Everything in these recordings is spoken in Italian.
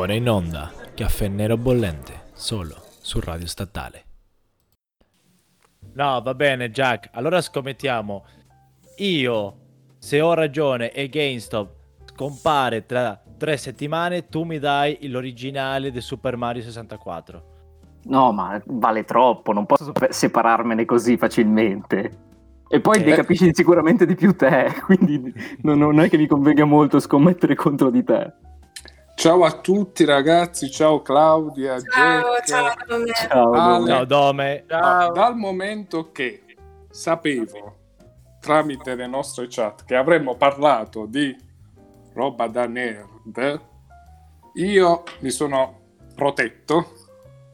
Ora in onda, caffè nero bollente, solo su Radio Statale. No, va bene, Jack. Allora scommettiamo. Io, se ho ragione e GameStop scompare tra tre settimane, tu mi dai l'originale di Super Mario 64. No, ma vale troppo, non posso separarmene così facilmente. E poi ne Eh. capisci sicuramente di più te, quindi non, non è che mi convenga molto scommettere contro di te. Ciao a tutti ragazzi, ciao Claudia, Ciao, Jack. ciao Dome. Ciao, Ale. Dome. Ciao, Dome. Dal momento che sapevo tramite le nostre chat che avremmo parlato di roba da nerd, io mi sono protetto,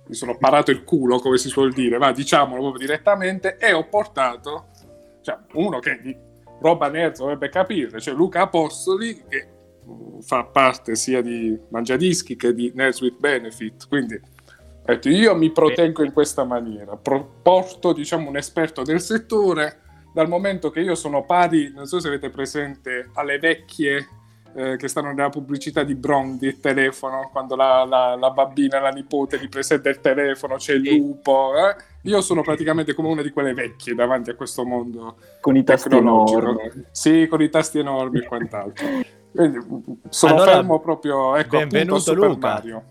mi sono parato il culo, come si suol dire, ma diciamolo proprio direttamente, e ho portato cioè, uno che di roba nerd dovrebbe capire, cioè Luca Apostoli, che fa parte sia di Mangiadischi che di Nerds with Benefit, quindi detto, io mi proteggo in questa maniera, porto diciamo un esperto del settore, dal momento che io sono pari, non so se avete presente, alle vecchie eh, che stanno nella pubblicità di Brondi, il telefono, quando la, la- la bambina, la nipote gli presenta il telefono, c'è il lupo, eh? io sono praticamente come una di quelle vecchie davanti a questo mondo Con i tasti enormi. Sì, con i tasti enormi e quant'altro. Sono Allora, fermo proprio, ecco, appunto, benvenuto, Super Luca. Mario.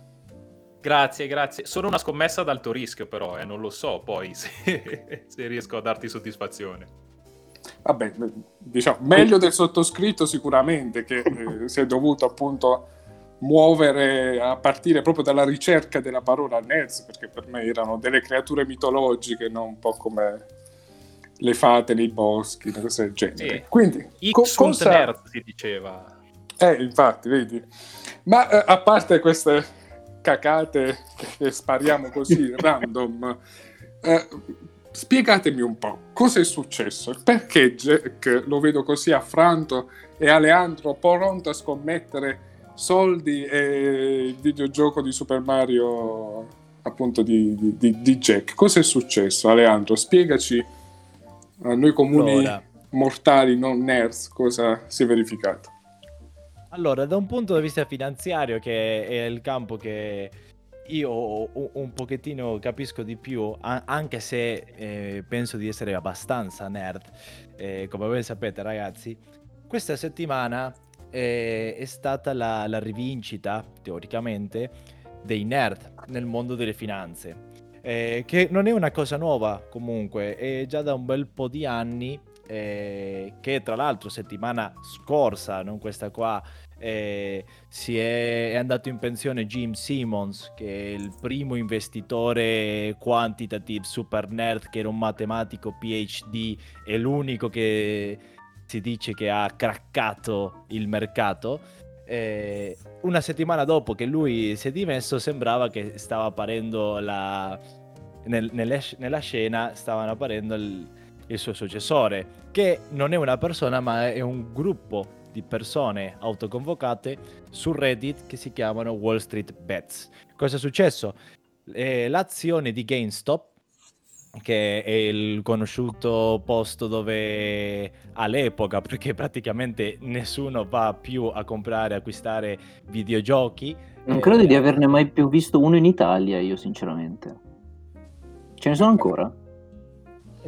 Grazie, grazie. Sono una scommessa ad alto rischio, però, e non lo so poi se, se riesco a darti soddisfazione. Vabbè, diciamo, meglio del sottoscritto sicuramente, che eh, si è dovuto appunto muovere a partire proprio dalla ricerca della parola nerds, perché per me erano delle creature mitologiche, non un po' come le fate nei boschi, cosa del genere. Sì. Quindi, co- cosa... nerd si diceva. Eh, infatti, vedi. Ma eh, a parte queste cacate che spariamo così random, eh, spiegatemi un po' cosa è successo, perché Jack lo vedo così affranto e Aleandro pronto a scommettere soldi e il videogioco di Super Mario appunto di, di- di- di Jack. Cosa è successo, Aleandro? Spiegaci a noi comuni Allora. mortali, non nerds, cosa si è verificato. Allora, da un punto di vista finanziario, che è il campo che io un, pochettino capisco di più, anche se eh, penso di essere abbastanza nerd, eh, come voi sapete ragazzi, questa settimana eh, è stata la, la rivincita, teoricamente, dei nerd nel mondo delle finanze. Eh, che non è una cosa nuova comunque, è già da un bel po' di anni eh, che tra l'altro settimana scorsa, non questa qua, eh, si è, è andato in pensione Jim Simmons, che è il primo investitore quantitative super nerd, che era un matematico PhD, è l'unico che si dice che ha craccato il mercato. Eh, una settimana dopo che lui si è dimesso, sembrava che stava apparendo la, nel- nelle nella scena, stavano apparendo il, il suo successore, che non è una persona, ma è un gruppo di persone autoconvocate su Reddit che si chiamano Wall Street Bets. Cosa è successo? Eh, l'azione di GameStop, che è il conosciuto posto dove all'epoca, perché praticamente nessuno va più a comprare, acquistare videogiochi. Non eh, credo di averne mai più visto uno in Italia, io sinceramente. Ce ne sono ancora?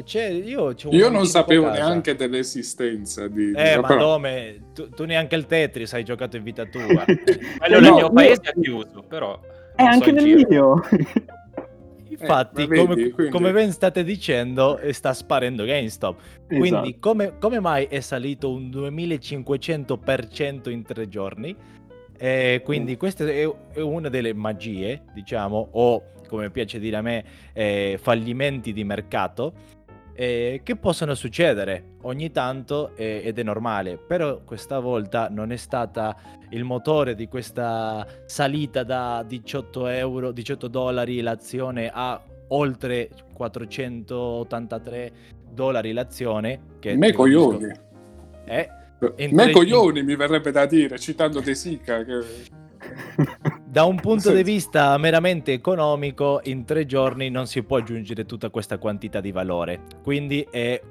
C'è- io Io non sapevo neanche dell'esistenza di... Eh, ma però- Dome, tu, tu neanche il Tetris hai giocato in vita tua. Quello No, nel mio io- paese ha chiuso, però... Eh, non so anche in nel giro. mio! Infatti, Eh, ma vedi, come, quindi- come ben state dicendo, eh, sta sparendo GameStop. Quindi, Esatto. come, come mai è salito un 2500% in tre giorni? Eh, quindi, Mm. questa è, è una delle magie, diciamo, o come piace dire a me, eh, fallimenti di mercato. Eh, che possono succedere ogni tanto eh, ed è normale, però questa volta non è stata il motore di questa salita da 18 euro, 18 dollari l'azione a oltre 483 dollari l'azione. Che Me coglioni. è in Me tre- coglioni mi verrebbe da dire, citando De Sica. Che... Da un punto di vista meramente economico, in tre giorni non si può aggiungere tutta questa quantità di valore, quindi è,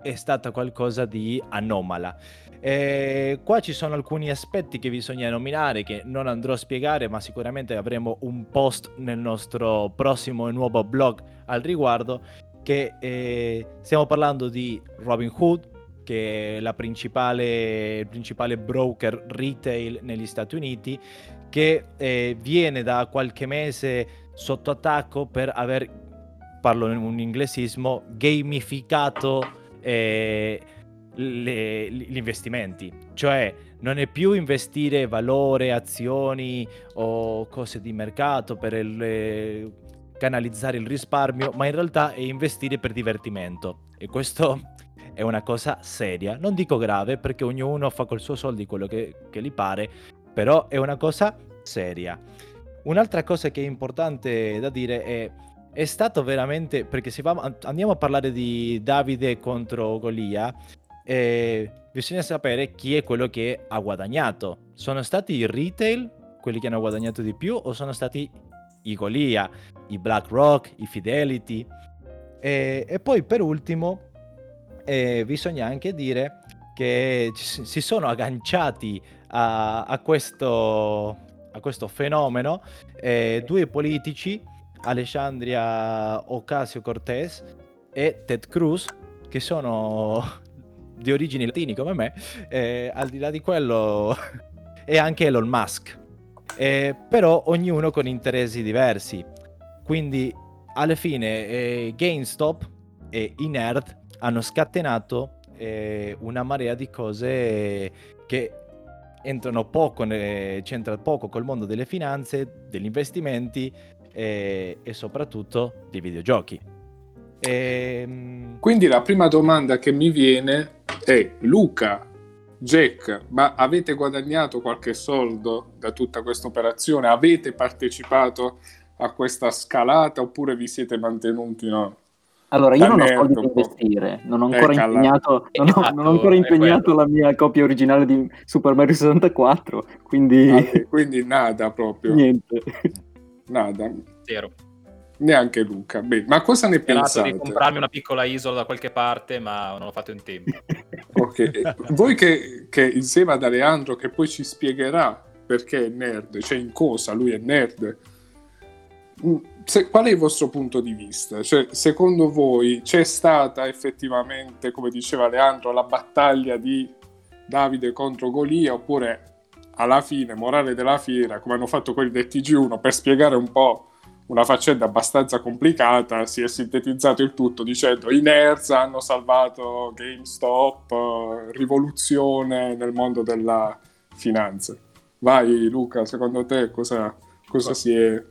è stata qualcosa di anomala. E qua ci sono alcuni aspetti che bisogna nominare che non andrò a spiegare, ma sicuramente avremo un post nel nostro prossimo e nuovo blog al riguardo. Che eh, stiamo parlando di Robin Hood, che è la principale, il principale broker retail negli Stati Uniti, che eh, viene da qualche mese sotto attacco per aver, parlo in un inglesismo, gamificato eh, le- gli investimenti. Cioè non è più investire valore, azioni o cose di mercato per il, eh, canalizzare il risparmio, ma in realtà è investire per divertimento. E questo è una cosa seria. Non dico grave perché ognuno fa col suo soldi quello che, che gli pare, però è una cosa seria. Un'altra cosa che è importante da dire è è stato veramente perché se andiamo a parlare di Davide contro Golia eh, bisogna sapere chi è quello che ha guadagnato sono stati i retail quelli che hanno guadagnato di più o sono stati i Golia i BlackRock i Fidelity e, e poi per ultimo eh, bisogna anche dire che si sono agganciati a, a questo, a questo fenomeno eh, due politici Alessandria Ocasio-Cortez e Ted Cruz, che sono di origini latini come me, eh, al di là di quello e anche Elon Musk, Eh, però ognuno con interessi diversi. Quindi alla fine eh, GameStop e i nerd hanno scatenato eh, una marea di cose che entrano poco, ne- c'entra poco col mondo delle finanze, degli investimenti e, e soprattutto dei videogiochi. Ehm, Quindi la prima domanda che mi viene è Luca, Jack, ma avete guadagnato qualche soldo da tutta questa operazione? Avete partecipato a questa scalata oppure vi siete mantenuti no? Allora, io non ho soldi da investire, non ho Eh, ancora calla. impegnato, non ho, non ho ancora Esatto, è impegnato quello. la mia copia originale di Super Mario 64, quindi Ah, quindi nada proprio, niente. nada, Zero. neanche Luca. Beh, ma cosa ne Ho sperato pensate? di comprarmi una piccola isola da qualche parte, ma non l'ho fatto in tempo. Ok, Voi che, che insieme ad Aleandro, che poi ci spiegherà perché è nerd, cioè in cosa lui è nerd, mm, se- qual è il vostro punto di vista? Cioè, secondo voi c'è stata effettivamente, come diceva Leandro, la battaglia di Davide contro Golia oppure alla fine, morale della fiera, come hanno fatto quelli del TG1, per spiegare un po' una faccenda abbastanza complicata, si è sintetizzato il tutto dicendo i nerds hanno salvato GameStop, rivoluzione nel mondo della finanza. Vai Luca, secondo te cosa, cosa si è?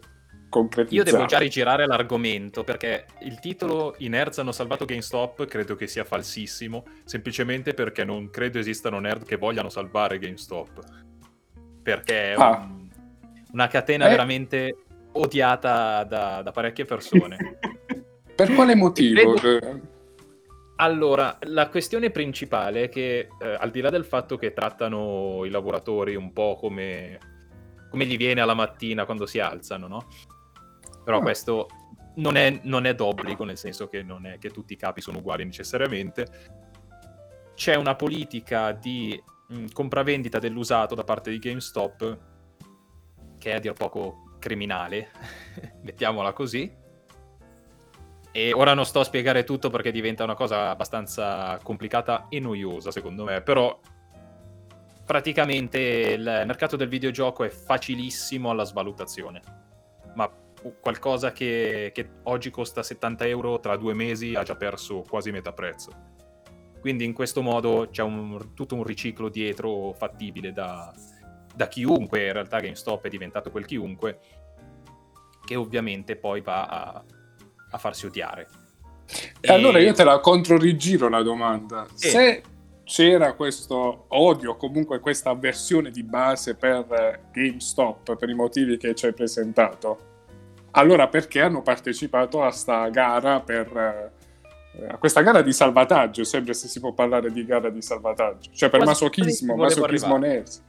Io devo già rigirare l'argomento perché il titolo I nerds hanno salvato GameStop credo che sia falsissimo, semplicemente perché non credo esistano nerd che vogliano salvare GameStop. Perché è un- Ah. una catena Eh. veramente odiata da, da parecchie persone. Per quale motivo? Credo- Allora, la questione principale è che, eh, al di là del fatto che trattano i lavoratori un po' come, come gli viene alla mattina quando si alzano, no? Però Ah. questo non è, non è d'obbligo, nel senso che non è che tutti i capi sono uguali necessariamente. C'è una politica di mh, compravendita dell'usato da parte di GameStop che è a dir poco criminale, mettiamola così. E ora non sto a spiegare tutto perché diventa una cosa abbastanza complicata e noiosa, secondo me, però praticamente il mercato del videogioco è facilissimo alla svalutazione. Ma qualcosa che, che oggi costa 70 euro tra due mesi ha già perso quasi metà prezzo. Quindi in questo modo c'è un- tutto un riciclo dietro fattibile da, da chiunque, in realtà GameStop è diventato quel chiunque, che ovviamente poi va a, a farsi odiare. E allora io te la controrigiro la domanda. Sì. Se c'era questo odio, comunque questa avversione di base per eh, GameStop, per i motivi che ci hai presentato, allora perché hanno partecipato a sta gara per... eh, a questa gara di salvataggio, sempre se si può parlare di gara di salvataggio, cioè per Quasi- masochismo, masochismo nerds.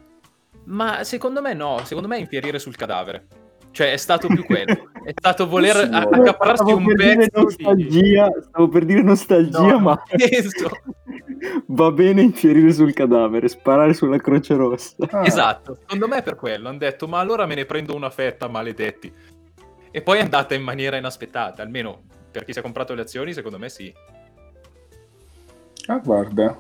Ma secondo me no, secondo me è infierire sul cadavere. Cioè è stato più quello, è stato voler Sì, accaparrarsi Stavo un per dire pezzo di... nostalgia, stavo per dire nostalgia, No, ma. Va bene infierire sul cadavere, sparare sulla croce rossa. Ah, Esatto, secondo me è per quello. Hanno detto, ma allora me ne prendo una fetta, maledetti. E poi è andata in maniera inaspettata, almeno per chi si è comprato le azioni, secondo me sì. ah, guarda.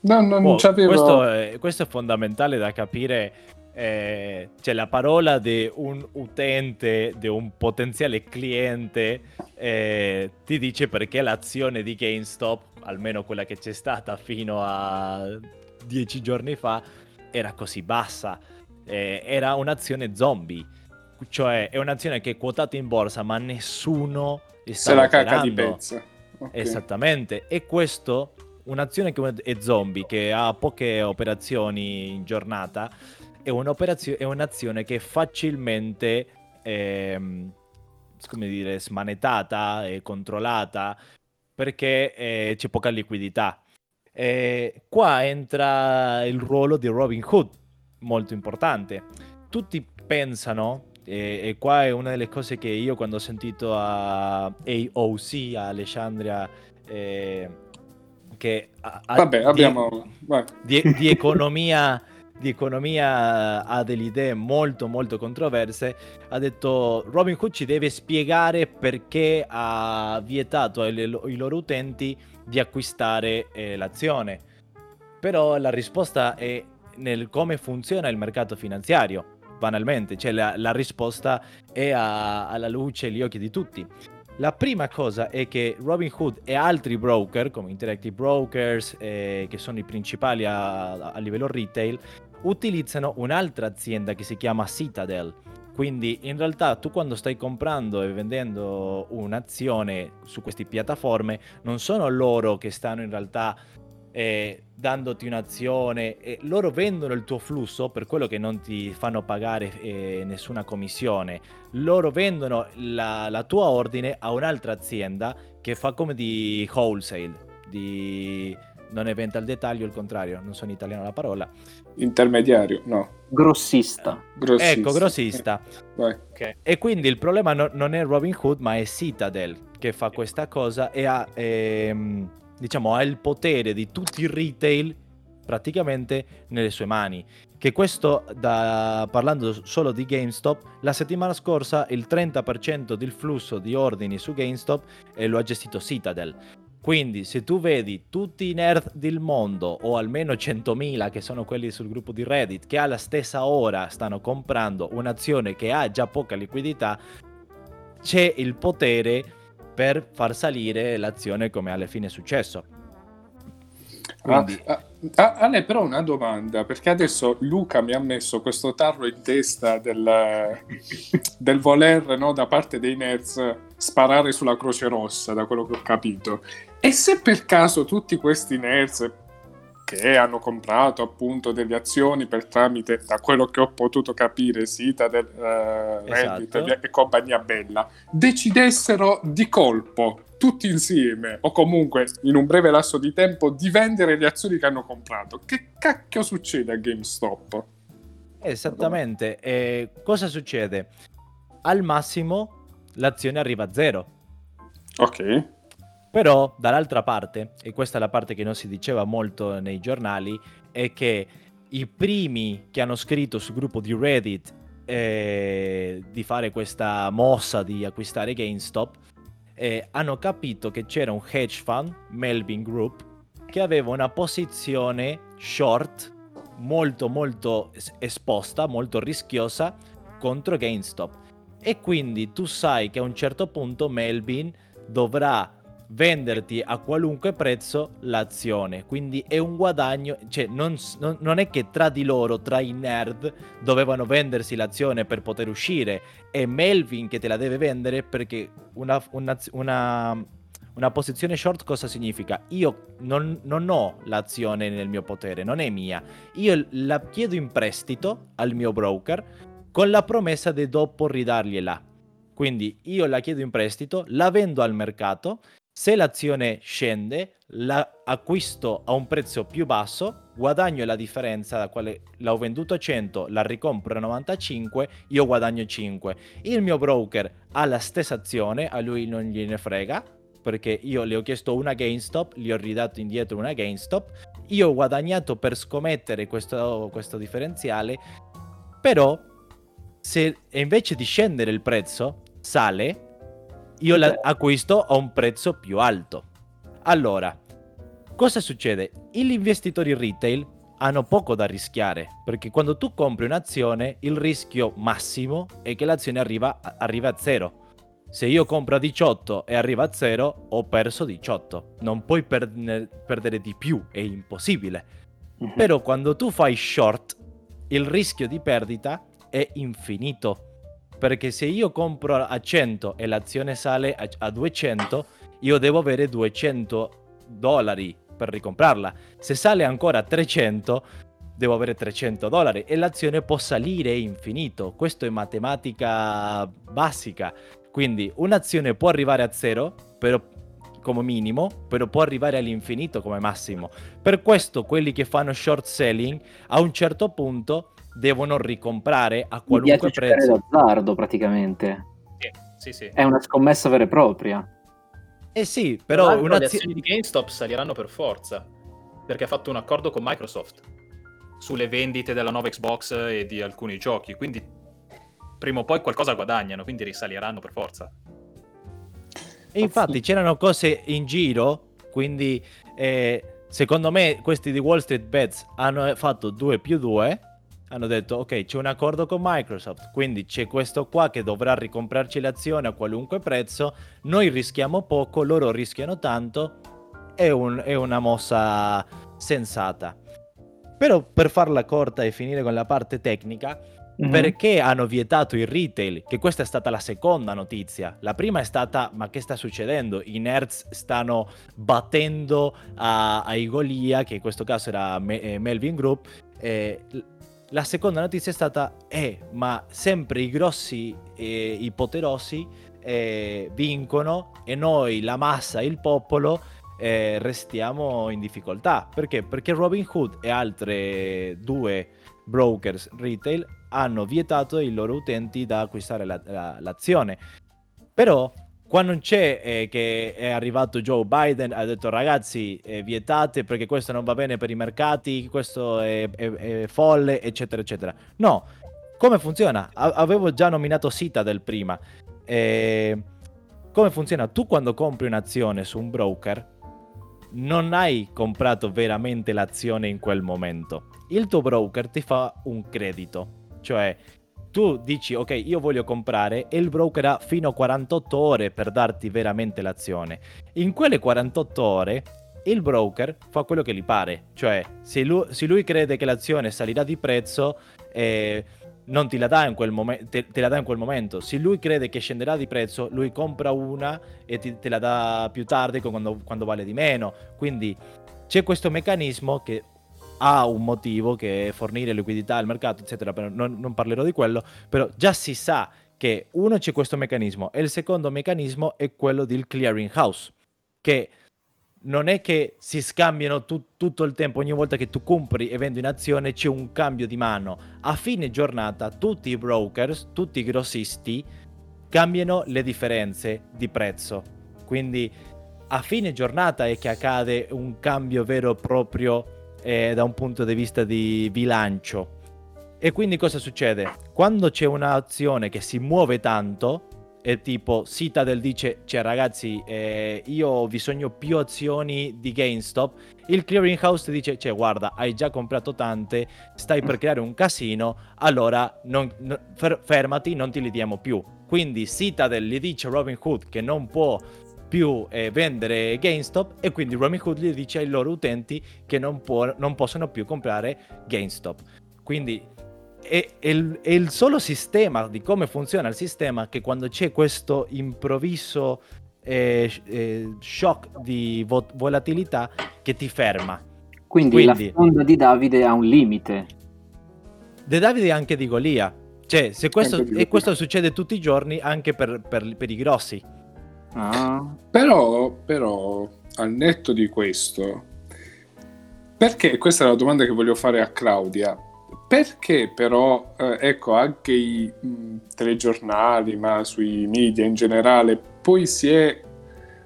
No, non Oh, c'avevo... questo, è, questo è fondamentale da capire. eh, cioè, la parola di un utente, di un potenziale cliente, eh, ti dice perché l'azione di GameStop, almeno quella che c'è stata fino a dieci giorni fa, era così bassa. Eh, era un'azione zombie, cioè è un'azione che è quotata in borsa, ma nessuno Se sta la caca di operando. pezza. Ok. Esattamente, e questo, un'azione come è zombie, che ha poche operazioni in giornata, è, un'operazio- è un'azione che è facilmente, ehm, come dire, smanettata e controllata perché eh, c'è poca liquidità. E qua entra il ruolo di Robin Hood, molto importante. Tutti pensano, e, e qua è una delle cose che io quando ho sentito a AOC, a Alessandria, eh, che ha- ha- Vabbè, di- abbiamo... vai. di, di economia di economia ha delle idee molto molto controverse ha detto Robin Hood ci deve spiegare perché ha vietato ai, ai loro utenti di acquistare eh, l'azione però la risposta è nel come funziona il mercato finanziario banalmente cioè la, la risposta è a- alla luce agli occhi di tutti la prima cosa è che Robinhood e altri broker, come Interactive Brokers, eh, che sono i principali a, a livello retail, utilizzano un'altra azienda che si chiama Citadel. Quindi in realtà tu quando stai comprando e vendendo un'azione su queste piattaforme, non sono loro che stanno in realtà eh, dandoti un'azione, e loro vendono il tuo flusso per quello che non ti fanno pagare eh, nessuna commissione loro vendono la, la tua ordine a un'altra azienda che fa come di wholesale, di... non è venta al dettaglio, il contrario, non so in italiano la parola. Intermediario, no. Grossista. Grossista. Ecco, grossista. Vai. E quindi il problema no- non è Robin Hood, ma è Citadel che fa questa cosa e ha, ehm, diciamo, ha il potere di tutti i retail praticamente nelle sue mani. Che questo, da- parlando solo di GameStop, la settimana scorsa il 30% del flusso di ordini su GameStop eh, lo ha gestito Citadel. Quindi se tu vedi tutti i nerd del mondo, o almeno 100.000 che sono quelli sul gruppo di Reddit, che alla stessa ora stanno comprando un'azione che ha già poca liquidità, c'è il potere per far salire l'azione come alla fine è successo. Quindi, Ah, ah, Ale, però una domanda, perché adesso Luca mi ha messo questo tarlo in testa del, del voler, no, da parte dei nerds, sparare sulla Croce Rossa, da quello che ho capito. E se per caso tutti questi nerds che hanno comprato appunto delle azioni per tramite, da quello che ho potuto capire, Sita, del, eh, Reddit Esatto. e- compagnia bella, decidessero di colpo, tutti insieme, o comunque in un breve lasso di tempo, di vendere le azioni che hanno comprato, che cacchio succede a GameStop? esattamente. E cosa succede? Al massimo l'azione arriva a zero. Ok. Però dall'altra parte, e questa è la parte che non si diceva molto nei giornali, è che i primi che hanno scritto sul gruppo di Reddit eh, di fare questa mossa di acquistare GameStop eh, hanno capito che c'era un hedge fund, Melvin Group, che aveva una posizione short molto molto es- esposta, molto rischiosa contro GameStop. E quindi tu sai che a un certo punto Melvin dovrà venderti a qualunque prezzo l'azione. Quindi è un guadagno, cioè non, non è che tra di loro, tra i nerd, dovevano vendersi l'azione per poter uscire. È Melvin che te la deve vendere perché una, una, una, una posizione short cosa significa? Io non, non ho l'azione nel mio potere, non è mia. Io la chiedo in prestito al mio broker con la promessa di dopo ridargliela. Quindi io la chiedo in prestito, la vendo al mercato, se l'azione scende, la acquisto a un prezzo più basso, guadagno la differenza da quale l'ho venduto a 100, la ricompro a 95, io guadagno 5. Il mio broker ha la stessa azione, a lui non gliene frega, perché io le ho chiesto una GameStop, gli ho ridato indietro una GameStop, io ho guadagnato per scommettere questo, questo differenziale, però se invece di scendere il prezzo sale, io la acquisto a un prezzo più alto. Allora, cosa succede? Gli investitori retail hanno poco da rischiare, perché quando tu compri un'azione, il rischio massimo è che l'azione arriva, arriva a zero. Se io compro a 18 e arriva a 0, ho perso 18. Non puoi perdere, perdere di più, è impossibile. Mhm. Però quando tu fai short, il rischio di perdita è infinito. Perché se io compro a 100 e l'azione sale a, a 200, io devo avere 200 dollari per ricomprarla. Se sale ancora a 300, devo avere 300 dollari e l'azione può salire infinito. Questo è matematica basica. Quindi un'azione può arrivare a zero, però come minimo, però può arrivare all'infinito come massimo. Per questo quelli che fanno short selling a un certo punto devono ricomprare a qualunque prezzo. d'azzardo praticamente. Sì, sì. È una scommessa vera e propria. Eh sì, però l'altro le azioni di GameStop saliranno per forza, perché ha fatto un accordo con Microsoft sulle vendite della nuova Xbox e di alcuni giochi, quindi prima o poi qualcosa guadagnano, quindi risaliranno per forza. E infatti c'erano cose in giro, quindi eh, secondo me questi di Wall Street Bets hanno fatto 2 più 2, hanno detto ok c'è un accordo con Microsoft, quindi c'è questo qua che dovrà ricomprarci le azioni a qualunque prezzo, noi rischiamo poco, loro rischiano tanto, è, un- è una mossa sensata. Però per farla corta e finire con la parte tecnica, Mhm. perché hanno vietato il retail? Che questa è stata la seconda notizia. La prima è stata: ma che sta succedendo? I nerds stanno battendo a, ai Golia, che in questo caso era Me- eh, Melvin Group. Eh, la seconda notizia è stata: eh, ma sempre i grossi e i poderosi eh, vincono e noi, la massa, il popolo, eh, restiamo in difficoltà. Perché? Perché Robinhood e altre due brokers retail hanno vietato ai loro utenti da acquistare la- la- l'azione. Però qua non c'è eh, che è arrivato Joe Biden ha detto ragazzi eh, vietate perché questo non va bene per i mercati, questo è, è- è folle, eccetera, eccetera. No, come funziona? A- avevo già nominato Citadel prima. Eh, come funziona? Tu quando compri un'azione su un broker non hai comprato veramente l'azione in quel momento. Il tuo broker ti fa un credito, cioè tu dici ok io voglio comprare e il broker ha fino a 48 ore per darti veramente l'azione. In quelle 48 ore il broker fa quello che gli pare, cioè se lui, se lui crede che l'azione salirà di prezzo eh, non ti la dà in quel momento, te, te la dà in quel momento. Se lui crede che scenderà di prezzo, lui compra una e ti- te la dà più tardi quando, quando vale di meno. Quindi c'è questo meccanismo che ha un motivo che è fornire liquidità al mercato, eccetera, non, non parlerò di quello, però già si sa che uno c'è questo meccanismo e il secondo meccanismo è quello del clearing house, che non è che si scambiano tu- tutto il tempo, ogni volta che tu compri e vendi un'azione c'è un cambio di mano. A fine giornata tutti i brokers, tutti i grossisti cambiano le differenze di prezzo. Quindi a fine giornata è che accade un cambio vero e proprio eh, da un punto di vista di bilancio. E quindi cosa succede? Quando c'è un'azione che si muove tanto, e tipo Citadel dice, cioè ragazzi, eh, io ho bisogno più azioni di GameStop, il clearing house ti dice, cioè guarda, hai già comprato tante, stai per creare un casino, allora non- no- fer- fermati, non ti li diamo più. Quindi Citadel gli dice a Robin Hood che non può più eh, vendere GameStop e quindi Robin Hood gli dice ai loro utenti che non, può- non possono più comprare GameStop. Quindi è, è il, è il solo sistema di come funziona il sistema che quando c'è questo improvviso eh, eh, shock di vo- volatilità che ti ferma. Quindi, Quindi- la fonda di Davide ha un limite. De Davide e anche di Golia. Cioè, se questo, di e questo succede tutti i giorni anche per, per- per i grossi. Ah. Però, però, al netto di questo, perché questa è la domanda che voglio fare a Claudia. Perché però, eh, ecco, anche i mh, telegiornali, ma sui media in generale, poi si è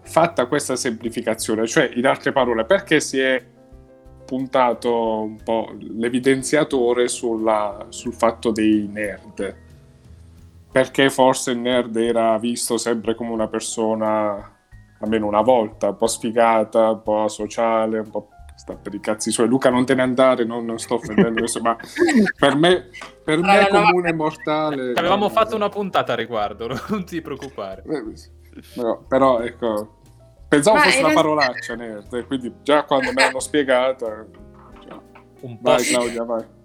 fatta questa semplificazione? Cioè, in altre parole, perché si è puntato un po' l'evidenziatore sulla- sul fatto dei nerd? Perché forse il nerd era visto sempre come una persona, almeno una volta, un po' sfigata, un po' asociale, un po' sta per i cazzi suoi. Luca, non te ne andare, non, non sto offendendo adesso, ma per me, per me no. comune mortale... Avevamo no, fatto una puntata a riguardo, non ti preoccupare. Eh, Però, però, ecco, pensavo Ma fosse una parolaccia nerd, e quindi già quando me l'hanno spiegata... cioè, Un po' vai sì. Claudia, vai.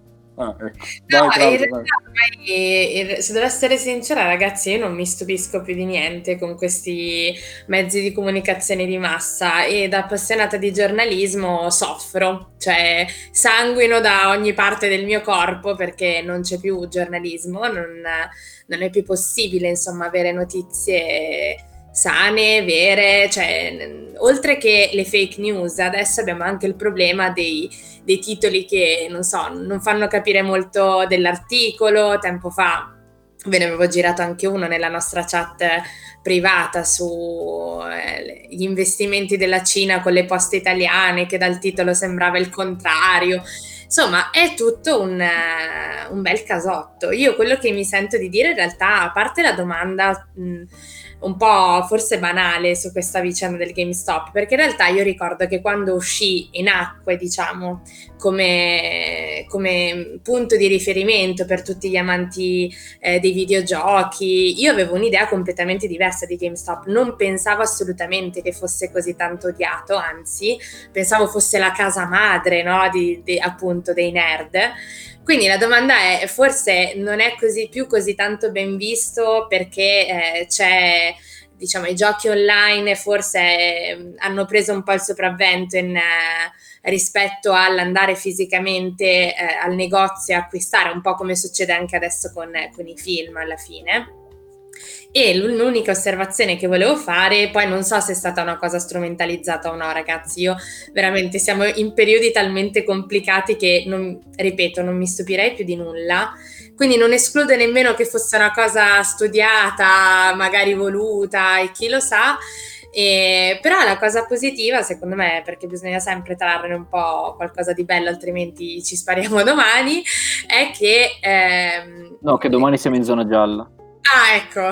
Ah, ecco. No, Vai in realtà vai. eh, se devo essere sincera, ragazzi, io non mi stupisco più di niente con questi mezzi di comunicazione di massa e da appassionata di giornalismo soffro, cioè sanguino da ogni parte del mio corpo perché non c'è più giornalismo, non, non è più possibile, insomma, avere notizie sane, vere, cioè, oltre che le fake news, adesso abbiamo anche il problema dei, dei titoli che, non so, non fanno capire molto dell'articolo. Tempo fa ve ne avevo girato anche uno nella nostra chat privata sugli investimenti della Cina con le poste italiane, che dal titolo sembrava il contrario. Insomma, è tutto un, eh, un bel casotto. Io quello che mi sento di dire in realtà, a parte la domanda mh, un po' forse banale su questa vicenda del GameStop, perché in realtà io ricordo che quando uscì e nacque, diciamo, come, come punto di riferimento per tutti gli amanti eh, dei videogiochi, io avevo un'idea completamente diversa di GameStop, non pensavo assolutamente che fosse così tanto odiato, anzi pensavo fosse la casa madre, no, di, di- appunto dei nerd. Quindi la domanda è, forse non è così più così tanto ben visto perché eh, c'è, diciamo, i giochi online forse eh, hanno preso un po' il sopravvento in, eh, rispetto all'andare fisicamente eh, al negozio e acquistare, un po' come succede anche adesso con, con i film alla fine. E l'un- l'unica osservazione che volevo fare, poi non so se è stata una cosa strumentalizzata o no, ragazzi, io veramente siamo in periodi talmente complicati che, non, ripeto, non mi stupirei più di nulla. Quindi non escludo nemmeno che fosse una cosa studiata, magari voluta, e chi lo sa. E- però la cosa positiva, secondo me, perché bisogna sempre trarre un po' qualcosa di bello, altrimenti ci spariamo domani, è che... ehm, No, che domani siamo in zona gialla. Ah, ecco.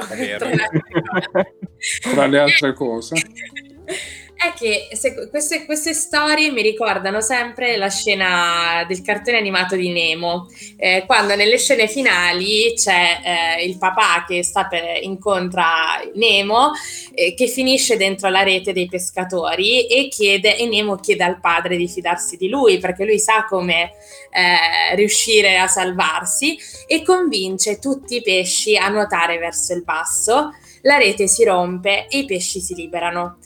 Tra le altre cose. È che se- queste, queste storie mi ricordano sempre la scena del cartone animato di Nemo, eh, quando nelle scene finali c'è eh, il papà che sta per incontra Nemo, eh, che finisce dentro la rete dei pescatori e, chiede, e Nemo chiede al padre di fidarsi di lui perché lui sa come eh, riuscire a salvarsi e convince tutti i pesci a nuotare verso il basso, la rete si rompe e i pesci si liberano.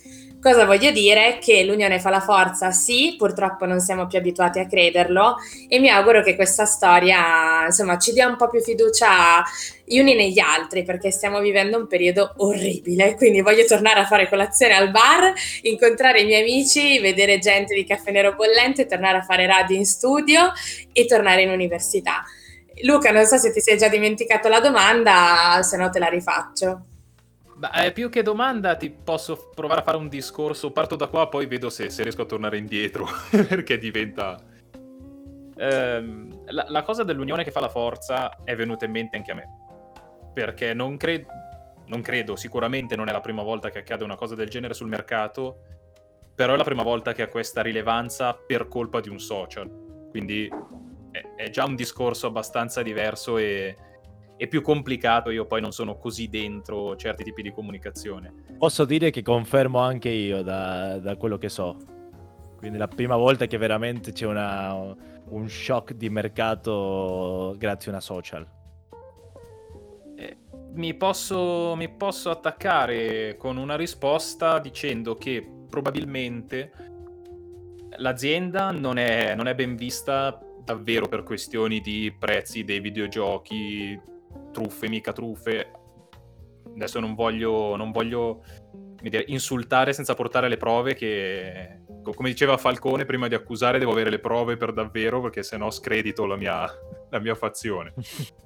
Cosa voglio dire? Che l'unione fa la forza, sì, purtroppo non siamo più abituati a crederlo e mi auguro che questa storia, insomma, ci dia un po' più fiducia gli uni negli altri perché stiamo vivendo un periodo orribile, quindi voglio tornare a fare colazione al bar, incontrare i miei amici, vedere gente di caffè nero bollente, tornare a fare radio in studio e tornare in università. Luca, non so se ti sei già dimenticato la domanda, se no te la rifaccio. Ma, eh, più che domanda ti posso provare a fare un discorso, parto da qua, poi vedo se, se riesco a tornare indietro, perché diventa... Ehm, la, la cosa dell'unione che fa la forza è venuta in mente anche a me, perché non, cre- non credo, sicuramente non è la prima volta che accade una cosa del genere sul mercato, però è la prima volta che ha questa rilevanza per colpa di un social, quindi è, è già un discorso abbastanza diverso e è più complicato, io poi non sono così dentro certi tipi di comunicazione. Posso dire che confermo anche io da, da quello che so. Quindi la prima volta che veramente c'è una, un shock di mercato grazie a una social. Eh, mi, posso, mi posso attaccare con una risposta dicendo che probabilmente l'azienda non è, non è ben vista davvero per questioni di prezzi dei videogiochi, truffe, mica truffe. Adesso non voglio, non voglio come dire, insultare senza portare le prove che, co- come diceva Falcone, prima di accusare devo avere le prove per davvero perché sennò scredito la mia, la mia fazione.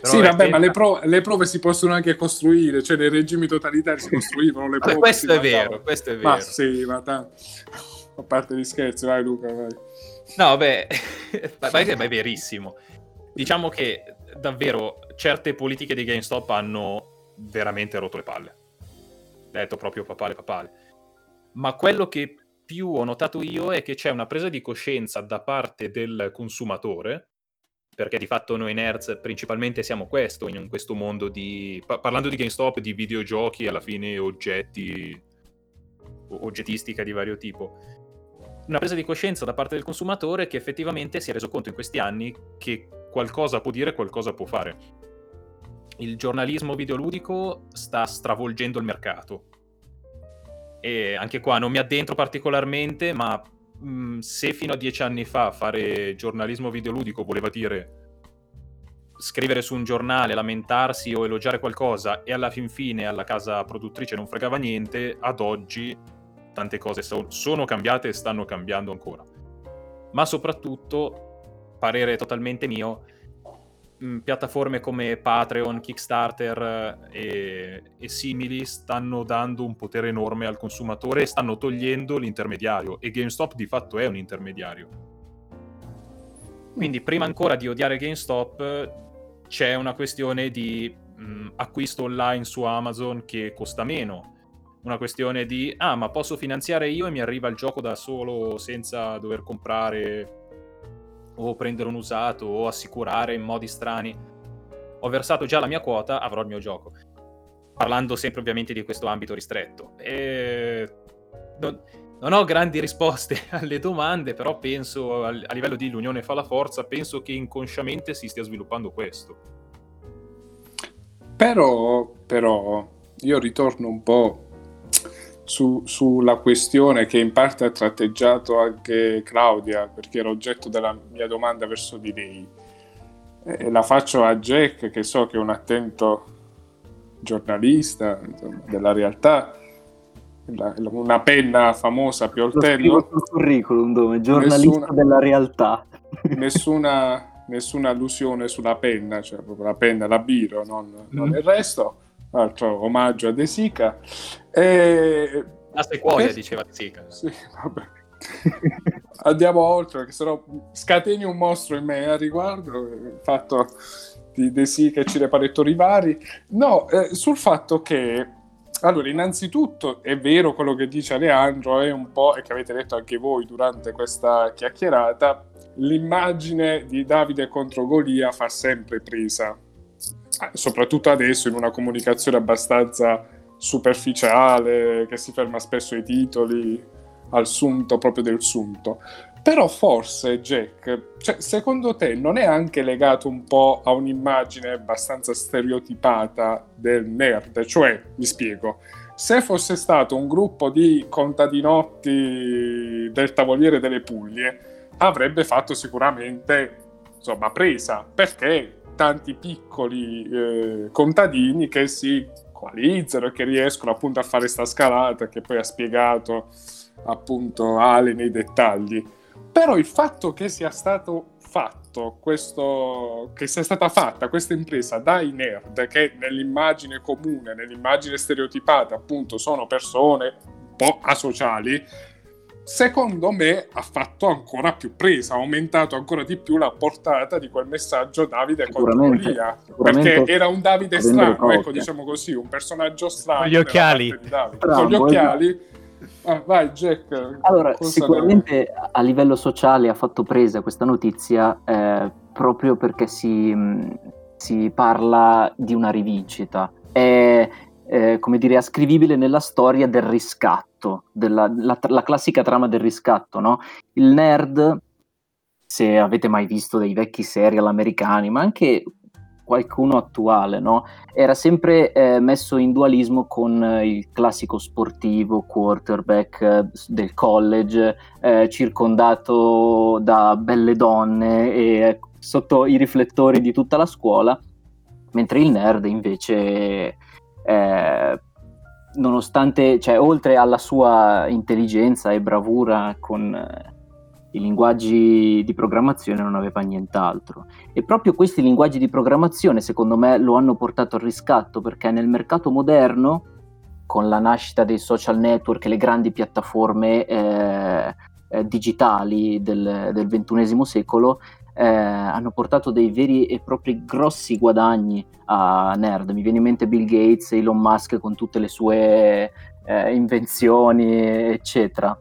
Però sì, vabbè, che- ma le, pro- le prove si possono anche costruire, cioè nei regimi totalitari si costruivano le prove. questo è vero, questo è vero. Ma sì, ma tanto. A parte gli scherzi, vai Luca, vai. No, beh, ma è verissimo. Diciamo che davvero certe politiche di GameStop hanno veramente rotto le palle. Detto proprio papale papale. Ma quello che più ho notato io è che c'è una presa di coscienza da parte del consumatore, perché di fatto noi nerds principalmente siamo questo, in questo mondo di... pa- parlando di GameStop, di videogiochi, alla fine oggetti, oggettistica di vario tipo una presa di coscienza da parte del consumatore che effettivamente si è reso conto in questi anni che qualcosa può dire, qualcosa può fare. Il giornalismo videoludico sta stravolgendo il mercato. E anche qua non mi addentro particolarmente, ma mh, se fino a dieci anni fa fare giornalismo videoludico voleva dire scrivere su un giornale, lamentarsi o elogiare qualcosa e alla fin fine alla casa produttrice non fregava niente, ad oggi tante cose so- sono cambiate e stanno cambiando ancora. Ma soprattutto, parere totalmente mio, mh, piattaforme come Patreon, Kickstarter eh, e, e simili stanno dando un potere enorme al consumatore e stanno togliendo l'intermediario e GameStop di fatto è un intermediario. Quindi prima ancora di odiare GameStop c'è una questione di mh, acquisto online su Amazon che costa meno, una questione di ah ma posso finanziare io e mi arriva il gioco da solo senza dover comprare o prendere un usato o assicurare in modi strani. Ho versato già la mia quota avrò il mio gioco. Parlando sempre ovviamente di questo ambito ristretto. E non, non ho grandi risposte alle domande però penso a livello di l'unione fa la forza penso che inconsciamente si stia sviluppando questo. Però, però, io ritorno un po' su- sulla questione che in parte ha tratteggiato anche Claudia, perché era oggetto della mia domanda verso di lei. E la faccio a Jack, che so che è un attento giornalista insomma, della realtà, la- una penna famosa a Lo scrivo Pioltello. sul curriculum dove giornalista Nessuna- della realtà. nessuna, nessuna allusione sulla penna, cioè proprio la penna, la biro, non, non Mm. il resto. Altro omaggio a De Sica. E... la sequoia Per- diceva Zika Sì, vabbè. Andiamo oltre, perché sennò scateni un mostro in me a riguardo, il fatto di De Sica e Cirepaletto Rivari. No, eh, sul fatto che, allora, innanzitutto è vero quello che dice Alejandro, è un po', e che avete detto anche voi durante questa chiacchierata, l'immagine di Davide contro Golia fa sempre presa, Eh, soprattutto adesso in una comunicazione abbastanza superficiale, che si ferma spesso ai titoli, al sunto proprio del sunto. Però forse, Jack, cioè, secondo te non è anche legato un po' a un'immagine abbastanza stereotipata del nerd? Cioè, mi spiego, se fosse stato un gruppo di contadinotti del Tavoliere delle Puglie, avrebbe fatto sicuramente, insomma, presa, perché tanti piccoli eh, contadini che si coalizzano e che riescono appunto a fare sta scalata che poi ha spiegato appunto Ale nei dettagli. Però il fatto che sia stato fatto questo, che sia stata fatta questa impresa dai nerd che nell'immagine comune, nell'immagine stereotipata appunto sono persone un po' asociali, secondo me ha fatto ancora più presa, ha aumentato ancora di più la portata di quel messaggio Davide contro Golia, perché era un Davide strano, ecco diciamo così, un personaggio strano Con gli occhiali. con gli occhiali Ah, vai Jack Allora, sicuramente a livello sociale ha fatto presa questa notizia eh, proprio perché si, mh, si parla di una rivincita. È, eh, come dire, ascrivibile nella storia del riscatto, della, la, la classica trama del riscatto, no? Il nerd, se avete mai visto dei vecchi serial americani, ma anche qualcuno attuale, no? Era sempre eh, messo in dualismo con eh, il classico sportivo quarterback eh, del college, eh, circondato da belle donne e eh, sotto i riflettori di tutta la scuola, mentre il nerd invece, eh, nonostante, cioè, oltre alla sua intelligenza e bravura con, eh, i linguaggi di programmazione non aveva nient'altro. E proprio questi linguaggi di programmazione, secondo me, lo hanno portato al riscatto perché nel mercato moderno, con la nascita dei social network e le grandi piattaforme eh, eh, digitali del, del XXI secolo, eh, hanno portato dei veri e propri grossi guadagni a Nerd. Mi viene in mente Bill Gates, Elon Musk con tutte le sue eh, invenzioni, eccetera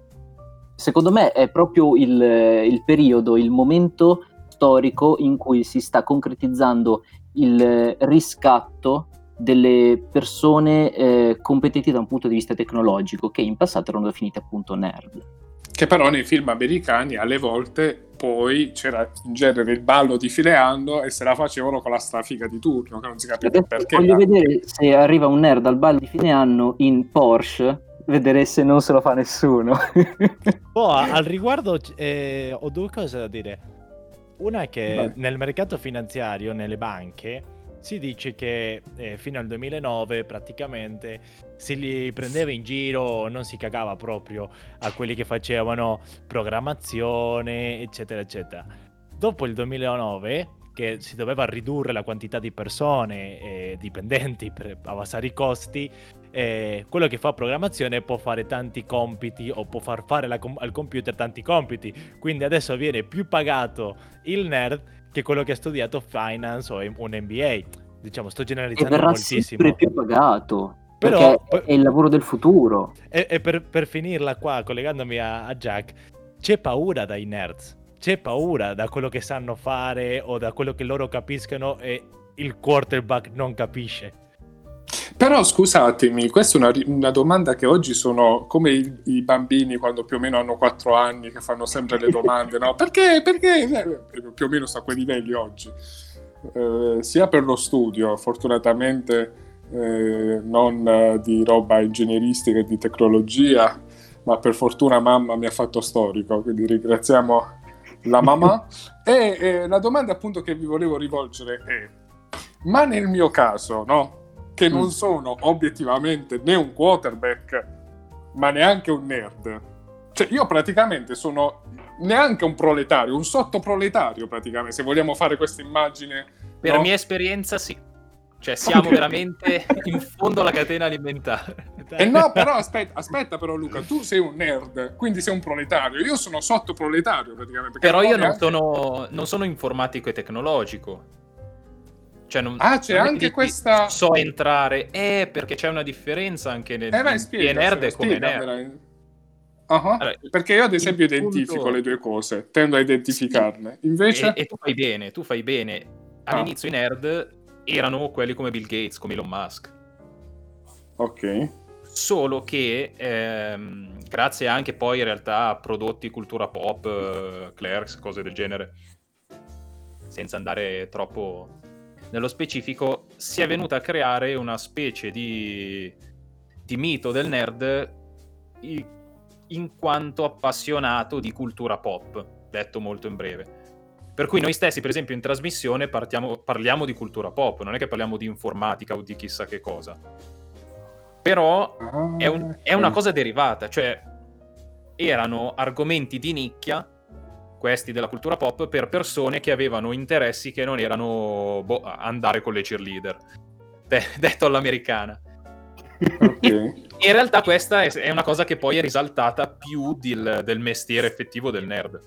secondo me è proprio il, il periodo, il momento storico in cui si sta concretizzando il riscatto delle persone eh, competenti da un punto di vista tecnologico, che in passato erano definite appunto nerd. Che però nei film americani alle volte poi c'era in genere il ballo di fine anno e se la facevano con la strafiga di turno, che non si capiva perché. Voglio vedere se arriva un nerd al ballo di fine anno in Porsche vedere se non se lo fa nessuno. oh, al riguardo eh, ho due cose da dire. Una è che Beh. nel mercato finanziario, nelle banche, si dice che eh, fino al 2009 praticamente si li prendeva in giro, non si cagava proprio a quelli che facevano programmazione, eccetera, eccetera. Dopo il 2009 che si doveva ridurre la quantità di persone e dipendenti per abbassare i costi, eh, quello che fa programmazione può fare tanti compiti o può far fare com- al computer tanti compiti. Quindi adesso viene più pagato il nerd che quello che ha studiato finance o un MBA. Diciamo, sto generalizzando e verrà moltissimo. sempre più pagato. Però è il lavoro del futuro. E, e per, per, finirla qua, collegandomi a, a Jack, c'è paura dai nerds. C'è paura da quello che sanno fare o da quello che loro capiscono e il quarterback non capisce. Però scusatemi, questa è una, una, domanda che oggi sono come i, i, bambini quando più o meno hanno 4 anni che fanno sempre le domande, no? Perché? Perché? Eh, più o meno sto a quei livelli oggi. Eh, sia per lo studio, fortunatamente eh, non di roba ingegneristica e di tecnologia, ma per fortuna mamma mi ha fatto storico, quindi ringraziamo la mamma. e eh, la domanda appunto che vi volevo rivolgere è, ma nel mio caso, no? Che non mm. sono obiettivamente né un quarterback, ma neanche un nerd. Cioè, io praticamente sono neanche un proletario, un sottoproletario praticamente, se vogliamo fare questa immagine. Per no? mia esperienza sì. Cioè, siamo veramente in fondo alla catena alimentare. E eh no, però aspetta, aspetta però Luca, tu sei un nerd, quindi sei un proletario. Io sono sottoproletario praticamente. Però io non, anche... sono, non sono informatico e tecnologico. Cioè non, ah, c'è anche questa. So entrare, eh, perché c'è una differenza anche nel eh, vai, spiega, nerd e come nerd. Uh-huh. Allora, perché io ad esempio identifico punto... le due cose, tendo a identificarle. Invece... E, e, tu fai bene, tu fai bene. All'inizio ah. i nerd erano quelli come Bill Gates, come Elon Musk. Ok. Solo che ehm, grazie anche poi in realtà a prodotti cultura pop, eh, Clerks, cose del genere, senza andare troppo nello specifico, si è venuta a creare una specie di, di mito del nerd in quanto appassionato di cultura pop, detto molto in breve. Per cui noi stessi, per esempio, in trasmissione partiamo, parliamo di cultura pop, non è che parliamo di informatica o di chissà che cosa. Però è, un, è una cosa derivata, cioè erano argomenti di nicchia questi della cultura pop per persone che avevano interessi che non erano boh, andare con le cheerleader, De- detto all'americana. Okay. in realtà questa è, una cosa che poi è risaltata più del, del mestiere effettivo del nerd.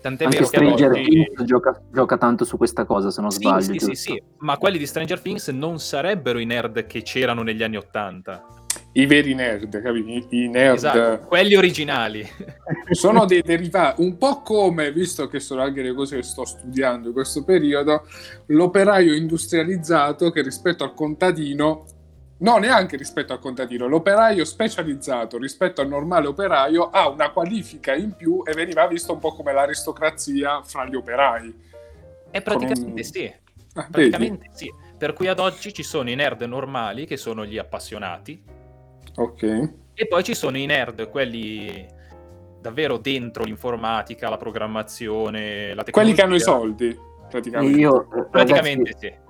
Tant'è Anche vero Stranger che oggi... Things gioca, gioca, tanto su questa cosa, se non sì, sbaglio. Sì, sì, sì, ma quelli di Stranger Things non sarebbero i nerd che c'erano negli anni Ottanta i veri nerd, capito? I, nerd. Esatto, quelli originali. sono dei derivati, un po' come, visto che sono anche le cose che sto studiando in questo periodo, l'operaio industrializzato che rispetto al contadino, no, neanche rispetto al contadino, l'operaio specializzato rispetto al normale operaio ha una qualifica in più e veniva visto un po' come l'aristocrazia fra gli operai. E praticamente un... sì. Ah, praticamente vedi? sì. Per cui ad oggi ci sono i nerd normali, che sono gli appassionati, Ok. E poi ci sono i nerd, quelli davvero dentro l'informatica, la programmazione, la tecnologia. Quelli che hanno i soldi, praticamente. Io, praticamente ragazzi, sì.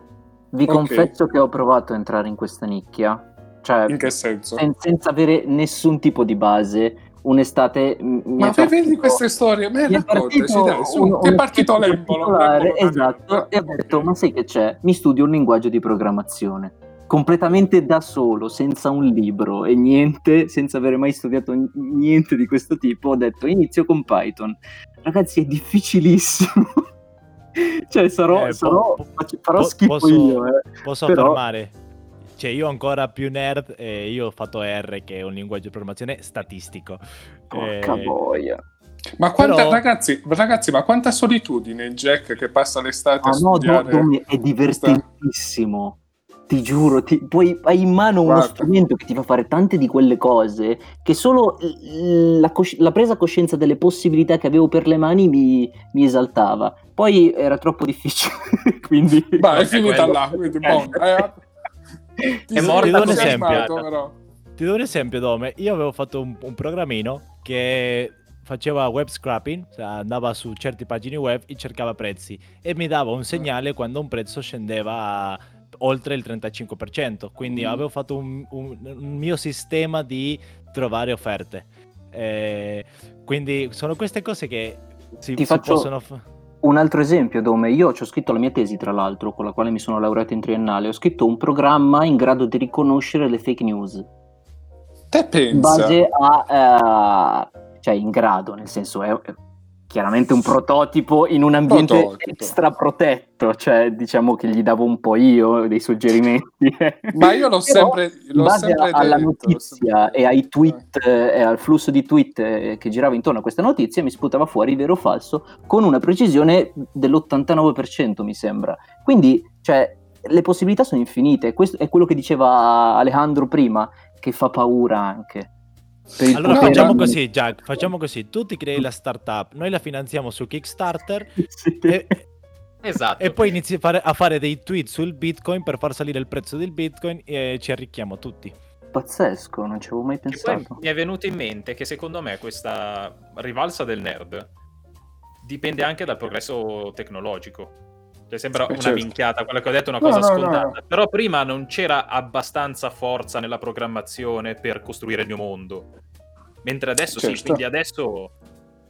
Vi okay. confesso che ho provato a entrare in questa nicchia. Cioè, in che senso? Sen- senza avere nessun tipo di base, un'estate m- mi Ma poi vedi queste storie, me le è raccontaci, partito dai, su, un- ti è partito l'embolo, da esatto, nerd. e ho detto, ma sai che c'è? Mi studio un linguaggio di programmazione, completamente da solo, senza un libro e niente, senza avere mai studiato n- niente di questo tipo, ho detto, inizio con Python. Ragazzi, è difficilissimo. cioè, sarò, Eh, sarò- po- farò po- schifo posso- io, eh. Posso Però- affermare? Cioè, io ancora più nerd e io ho fatto R, che è un linguaggio di programmazione statistico. Porca Eh, boia. Ma quanta, Però- ragazzi, ragazzi, ma quanta solitudine Jack che passa l'estate Ah a no, studiare? Dome, è divertentissimo. Ti giuro, ti, poi hai in mano uno Guarda. strumento che ti fa fare tante di quelle cose che solo la, cosci- la presa coscienza delle possibilità che avevo per le mani mi, mi esaltava. Poi era troppo difficile, quindi... Ma è finita là, quindi, boh, eh, ti È entusiasmato, scoppiata. però. Ti do un esempio, Dome. Io avevo fatto un, un programmino che faceva web scrapping, cioè andava su certe pagine web e cercava prezzi e mi dava un segnale quando un prezzo scendeva a- oltre il 35%. Quindi Mm. avevo fatto un, un- un mio sistema di trovare offerte. Eh, quindi sono queste cose che si, Ti si faccio- possono fa- Un altro esempio, Dome, io ci ho scritto la mia tesi, tra l'altro, con la quale mi sono laureato in triennale, ho scritto un programma in grado di riconoscere le fake news. Te in pensa? base a eh, cioè in grado nel senso è chiaramente un prototipo in un ambiente Prototipo. extra protetto cioè diciamo che gli davo un po' io dei suggerimenti. Ma io l'ho sempre, in l'ho base sempre alla detto, notizia e ai tweet eh, e al flusso di tweet eh, che girava intorno a questa notizia mi sputava fuori vero o falso con una precisione dell'89% mi sembra. Quindi cioè le possibilità sono infinite. Questo è quello che diceva Alejandro prima che fa paura anche Allora No, facciamo ma- così, Jack, facciamo così. Tu ti crei la startup, noi la finanziamo su Kickstarter Sì. e, Esatto. e poi inizi a fare, a fare dei tweet sul Bitcoin per far salire il prezzo del Bitcoin e ci arricchiamo tutti. Pazzesco, non ci avevo mai pensato. mi è venuto in mente che secondo me questa rivalsa del nerd dipende anche dal progresso tecnologico. Cioè, sembra una certo. minchiata quella che ho detto, una No, cosa no, no, scontata. no. Però prima non c'era abbastanza forza nella programmazione per costruire il mio mondo. Mentre adesso sì, Certo. quindi adesso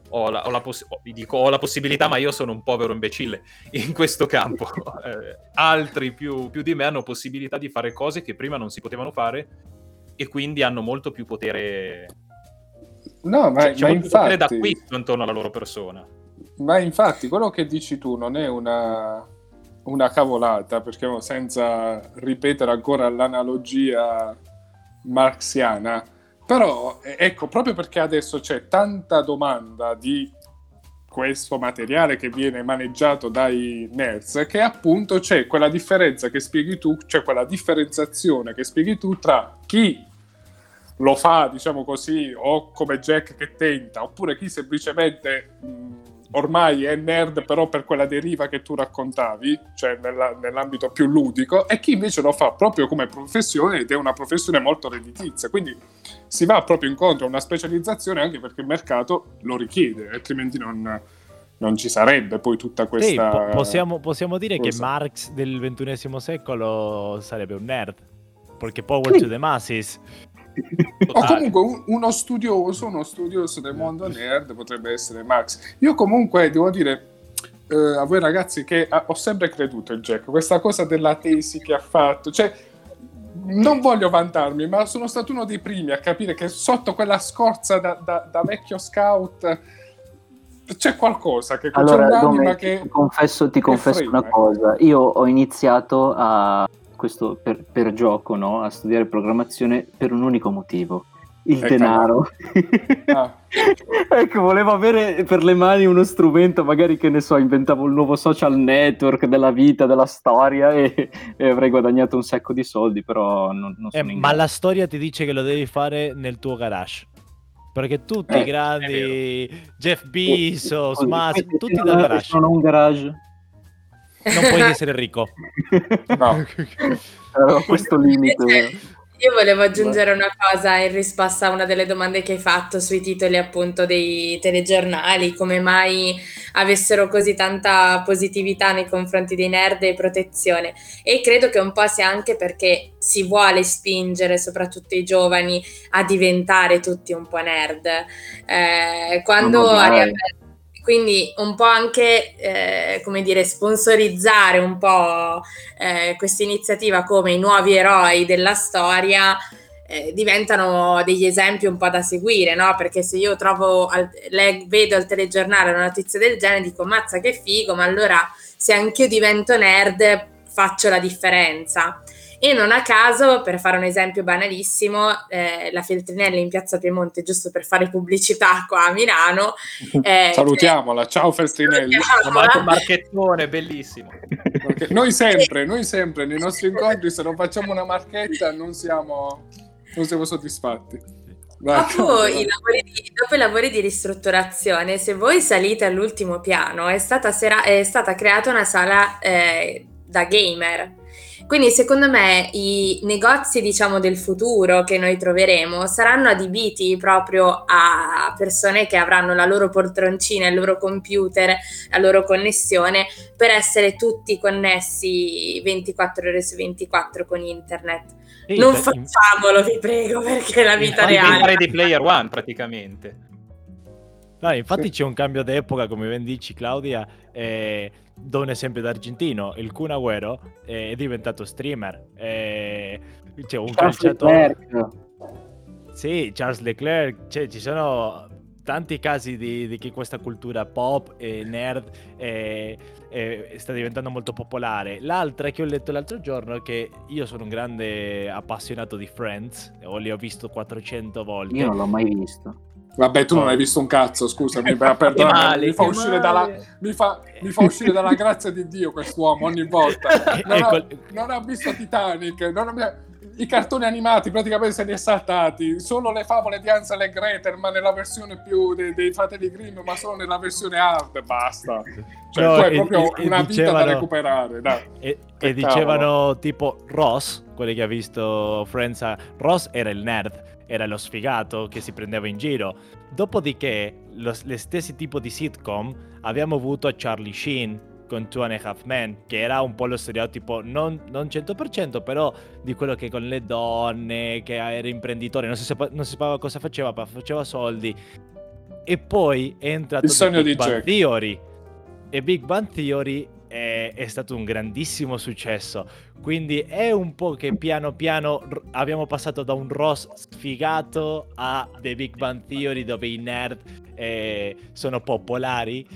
ho la, ho la poss- ho- dico, ho la possibilità, ma io sono un povero imbecille in questo campo. Eh, altri più, più di me hanno possibilità di fare cose che prima non si potevano fare e quindi hanno molto più potere, No, ma, cioè, ma più potere infatti, d'acquisto intorno alla loro persona. Ma infatti quello che dici tu non è una, una cavolata, perché senza ripetere ancora l'analogia marxiana, però ecco, proprio perché adesso c'è tanta domanda di questo materiale che viene maneggiato dai nerds, che appunto c'è quella differenza che spieghi tu, c'è quella differenziazione che spieghi tu tra chi lo fa, diciamo così, o come Jack che tenta, oppure chi semplicemente mh, ormai è nerd però per quella deriva che tu raccontavi, cioè nella- nell'ambito più ludico, e chi invece lo fa proprio come professione ed è una professione molto redditizia. Quindi si va proprio incontro a una specializzazione anche perché il mercato lo richiede, altrimenti non, non ci sarebbe poi tutta Sì, questa... po- possiamo, possiamo dire che cosa. Marx del ventunesimo secolo sarebbe un nerd. Perché Power to the Masses. O comunque un- uno studioso, uno studioso del mondo nerd potrebbe essere Max. Io comunque devo dire eh, a voi ragazzi che ah, ho sempre creduto in Jack, questa cosa della tesi che ha fatto, cioè non voglio vantarmi, ma sono stato uno dei primi a capire che sotto quella scorza da, da- da vecchio scout c'è qualcosa, che c'è Allora, un'anima Dome, che... ti confesso, ti confesso una cosa. Io ho iniziato a questo per, per gioco, no? A studiare programmazione per un unico motivo. Il Eh, denaro. Ah. ecco, volevo avere per le mani uno strumento, magari che ne so, inventavo il nuovo social network della vita, della storia e, e avrei guadagnato un sacco di soldi, però non, non Eh, sono ma la storia ti dice che lo devi fare nel tuo garage. Perché tutti Eh, i grandi Jeff Bezos, Musk, tutti non- dal garage. Non ho un garage. Non puoi essere ricco. No. Questo limite. Invece- Io volevo aggiungere una cosa in risposta a una delle domande che hai fatto sui titoli appunto dei telegiornali, come mai avessero così tanta positività nei confronti dei nerd e protezione. E credo che un po' sia anche perché si vuole spingere soprattutto i giovani a diventare tutti un po' nerd. Eh, quando. Arianna- quindi un po' anche, eh, come dire, sponsorizzare un po' eh, questa iniziativa come i nuovi eroi della storia eh, diventano degli esempi un po' da seguire, no? Perché se io trovo, al, leg- vedo al telegiornale una notizia del genere, dico mazza che figo, ma allora se anch'io divento nerd faccio la differenza. E non a caso, per fare un esempio banalissimo, eh, la Feltrinelli in Piazza Piemonte, giusto per fare pubblicità qua a Milano. eh, Salutiamola, ciao Feltrinelli. salutiamola. Marchettone, bellissimo. Perché Noi sempre, noi sempre nei nostri incontri, se non facciamo una marchetta, non siamo, non siamo soddisfatti. Dopo i, lavori di, dopo i lavori di ristrutturazione, se voi salite all'ultimo piano, è stata, sera- è stata creata una sala eh, da gamer. Quindi secondo me i negozi, diciamo, del futuro che noi troveremo saranno adibiti proprio a persone che avranno la loro poltroncina, il loro computer, la loro connessione per essere tutti connessi 24 ore su 24 con internet. Sì, non beh, facciamolo, vi prego, perché è la vita reale. Fare di Player One praticamente. No, infatti c'è un cambio d'epoca, come ben dici Claudia, eh, do un esempio d'argentino, il Kun Agüero eh, è diventato streamer, eh, c'è un Charles calciatore, Leclerc. sì, Charles Leclerc, cioè, ci sono tanti casi di, di che questa cultura pop e nerd eh, eh, sta diventando molto popolare. L'altra che ho letto l'altro giorno è che io sono un grande appassionato di Friends, o li ho visto 400 volte. Io non l'ho mai visto. Vabbè, tu non hai visto un cazzo, scusami, per- perdonami, mi, fa uscire dalla, mi, fa, mi fa uscire dalla grazia di Dio quest'uomo ogni volta. Non, Ecco, ha, non ha visto Titanic, non ha- i cartoni animati praticamente se li è saltati, solo le favole di Hansel e Gretel, ma nella versione più dei, dei fratelli Grimm, ma solo nella versione hard, basta. Cioè, No, tu hai proprio e- e una vita da dicevano- recuperare, dai. E, e dicevano tipo Ross, quelli che ha visto Friends, Ross era il nerd, era lo sfigato che si prendeva in giro. Dopodiché, lo, le stesse tipo di sitcom abbiamo avuto Charlie Sheen con Two and a Half Men, che era un po' lo stereotipo, non, non 100%, però di quello che con le donne, che era imprenditore, non si, sapa- non si sapeva cosa faceva, ma faceva soldi. E poi è entrato Il Big di Bang Jack. Theory. E Big Bang Theory è, è stato un grandissimo successo. Quindi è un po' che piano piano r- abbiamo passato da un Ross sfigato a The Big Bang Theory dove i nerd eh, sono popolari.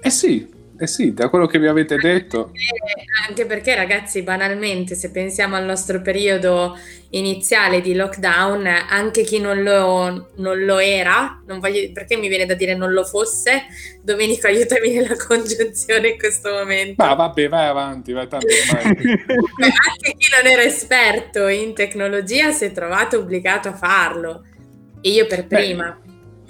Eh sì, eh sì, da quello che vi avete detto. Eh, Anche perché, ragazzi, banalmente, se pensiamo al nostro periodo iniziale di lockdown, anche chi non lo, non lo era, non voglio, perché mi viene da dire non lo fosse, Domenico, aiutami nella congiunzione in questo momento. Ma vabbè, vai avanti, vai tanto ormai. Beh, anche chi non era esperto in tecnologia si è trovato obbligato a farlo. E io per Beh, prima.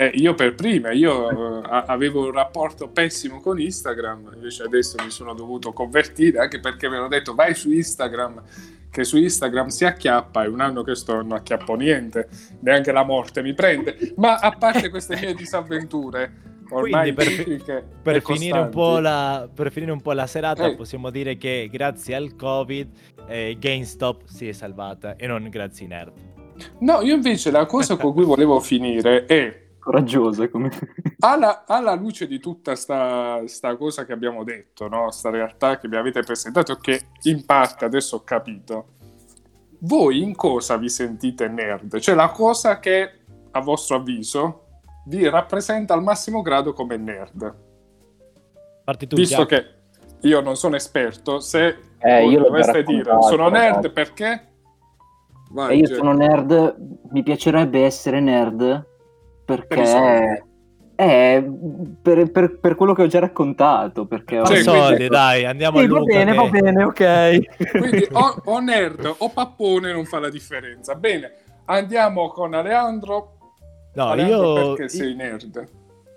Eh, io per prima, io eh, avevo un rapporto pessimo con Instagram, invece adesso mi sono dovuto convertire anche perché mi hanno detto vai su Instagram, che su Instagram si acchiappa, è un anno che sto non acchiappo niente, neanche la morte mi prende, ma a parte queste mie disavventure, ormai Quindi per- Per finire, un po costanti, la, per finire un po' la serata Eh. possiamo dire che grazie al Covid eh, GameStop si è salvata e non grazie ai nerd. No, io invece la cosa con cui volevo finire è Coraggiosa come... alla, alla luce di tutta sta, sta cosa che abbiamo detto, no? sta realtà che mi avete presentato, che in parte adesso ho capito, voi in cosa vi sentite nerd? Cioè la cosa che, a vostro avviso, vi rappresenta al massimo grado come nerd. Parti tu, Visto Jack. che io non sono esperto, se Eh, io l'ho già dovreste dire sono nerd perché? E Vai, io Jack. sono nerd, mi piacerebbe essere nerd perché... Eh, per, per- per quello che ho già raccontato, perché... ho- Cioè, soldi, quindi- dai, andiamo Sì, a va Luca. bene, che- va bene, ok. Quindi o, o nerd o pappone non fa la differenza. Bene, andiamo con Aleandro. No, Aleandro, io, perché sei nerd?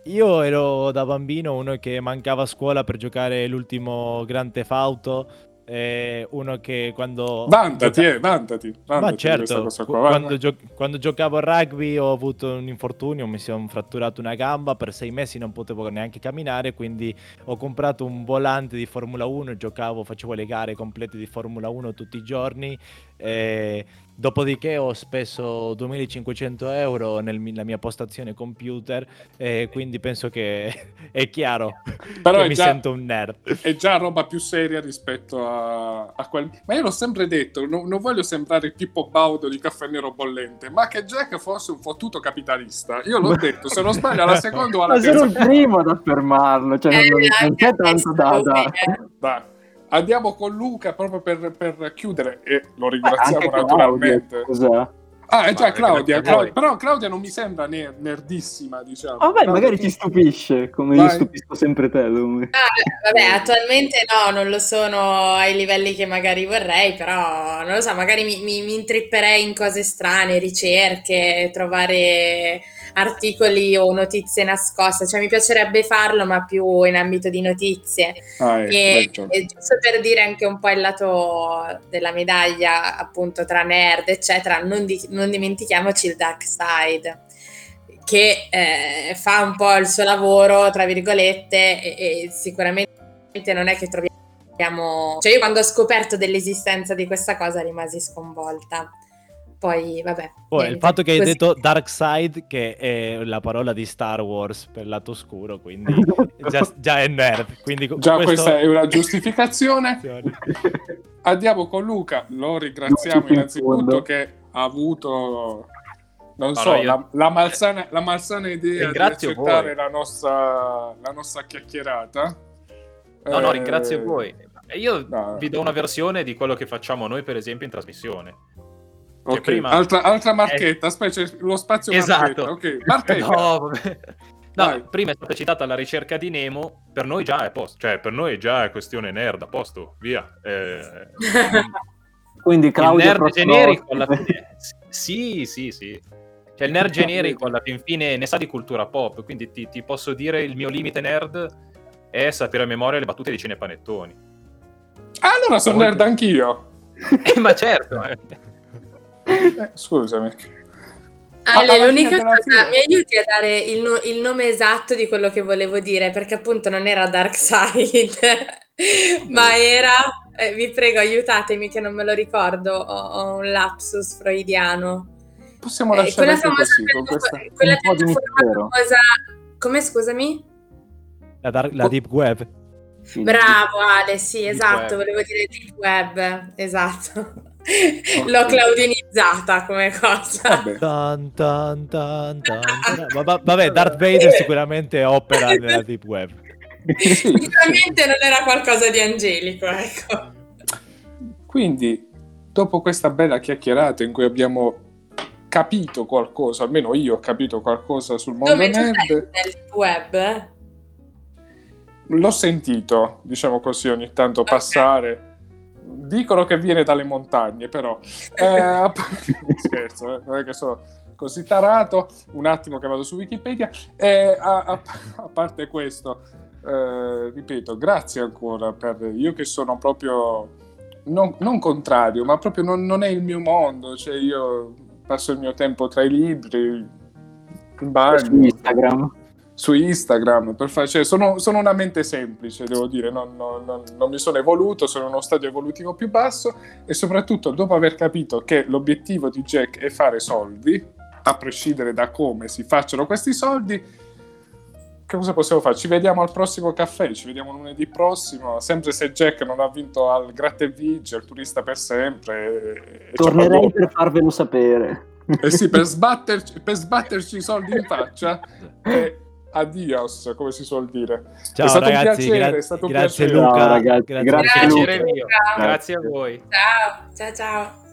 io ero da bambino uno che mancava a scuola per giocare l'ultimo Grand Theft Auto eh, uno che quando... Vantati, gioca- eh, vantati. vantati Ma certo, qua, quando, gio- quando giocavo a rugby ho avuto un infortunio, mi sono fratturato una gamba, per sei mesi non potevo neanche camminare, quindi ho comprato un volante di Formula 1, giocavo, facevo le gare complete di Formula 1 tutti i giorni, eh, dopodiché ho speso 2500 euro nella mia postazione computer, e quindi penso che è chiaro Però che è mi già- sento un nerd. è già roba più seria rispetto a, a quel. Ma io l'ho sempre detto: no- non voglio sembrare il Pippo Baudo di caffè nero bollente, ma che Jack fosse un fottuto capitalista. Io l'ho detto: se non sbaglio, alla seconda o alla Ma sono terza. il primo ad affermarlo, cioè non, Eh, non c'è tanto da... da... Dai, Andiamo con Luca proprio per, per chiudere e lo ringraziamo Anche naturalmente. Claudia, scusa. Ah, è già Ma Claudia, Claudia- però Claudia non mi sembra ner- nerdissima, diciamo. Vabbè, Claudia, magari ti stupisce, come Vai. io stupisco sempre te. Ah, vabbè, attualmente no, non lo sono ai livelli che magari vorrei, però non lo so, magari mi, mi- mi intripperei in cose strane, ricerche, trovare articoli o notizie nascoste, cioè mi piacerebbe farlo, ma più in ambito di notizie. Ah, ecco, E, ragione. e giusto per dire anche un po' il lato della medaglia, appunto, tra nerd, eccetera, non, di- non dimentichiamoci il dark side, che eh, fa un po' il suo lavoro, tra virgolette, e, e sicuramente non è che troviamo... Cioè io quando ho scoperto dell'esistenza di questa cosa rimasi sconvolta. Poi, vabbè. Poi il fatto che hai così. detto Dark Side, che è la parola di Star Wars per lato oscuro, quindi già, già è nerd. Quindi Già questo- questa è una giustificazione. Andiamo con Luca, lo ringraziamo innanzitutto che ha avuto, non Ma so, io- la, la malsana, la malsana idea di Ringrazio accettare voi. la nostra, la nostra chiacchierata. No, no, Eh, ringrazio voi. E io no. vi do una versione di quello che facciamo noi, per esempio, in trasmissione. Ok, prima- altra, altra marchetta, aspetta, c'è lo spazio Esatto. marchetta. Ok, marchetta. No, vabbè. No, Vai. prima è stata citata la ricerca di Nemo, per noi già è a posto, cioè per noi già è questione nerd, a posto, via. Eh, Quindi il Claudia nerd generico alla fine... Sì, sì, sì. Cioè il nerd generico alla fin fine ne sa di cultura pop, quindi ti, ti posso dire il mio limite nerd è sapere a memoria le battute di Cinepanettoni. Ah, allora sono nerd anch'io. Eh, ma certo, eh. Eh, scusami. Ale, l'unica cosa, mi aiuti a dare il, no- il nome esatto di quello che volevo dire, perché appunto non era Dark Side, ma era, eh, vi prego aiutatemi che non me lo ricordo, ho, ho un lapsus freudiano. Possiamo Eh, lasciare quella famosa così, con piattaforma- questa... quella un po' di piattaforma famosa, come scusami? La, dar- la Deep Web. Sì. Bravo Ale, sì, esatto, web. volevo dire deep web, esatto. L'ho claudinizzata come cosa. Vabbè. Tan, tan, tan, va- Vabbè, Darth Vader sicuramente opera nella Deep Web. Sicuramente non era qualcosa di angelico, ecco. Quindi, dopo questa bella chiacchierata in cui abbiamo capito qualcosa, almeno io ho capito qualcosa sul mondo Dove nerd, nel deep web? l'ho sentito, diciamo così, ogni tanto passare. Dicono che viene dalle montagne, però... Eh, scherzo, eh, non è che sono così tarato. Un attimo che vado su Wikipedia. Eh, a, a- a parte questo, eh, ripeto, grazie ancora per... Io che sono proprio... Non, non contrario, ma proprio non, non è il mio mondo. Cioè, io passo il mio tempo tra i libri, in bagno su Instagram. Su Instagram per fare, cioè, sono, sono una mente semplice, devo dire, non, non- non- non mi sono evoluto, sono in uno stadio evolutivo più basso e soprattutto dopo aver capito che l'obiettivo di Jack è fare soldi, a prescindere da come si facciano questi soldi, che cosa possiamo fare? Ci vediamo al prossimo caffè, ci vediamo lunedì prossimo, sempre se Jack non ha vinto al Gratta e Vince, al turista per sempre. Tornerei per farvelo sapere. eh sì, per sbatterci, per sbatterci i soldi in faccia. E adios, come si suol dire. Ciao È stato un ragazzi, piacere, gra- è stato un grazie piacere. Luca. Ciao, ragazzi, grazie, grazie, Luca. Piacere Luca. Grazie. Grazie a voi. Ciao, ciao, ciao.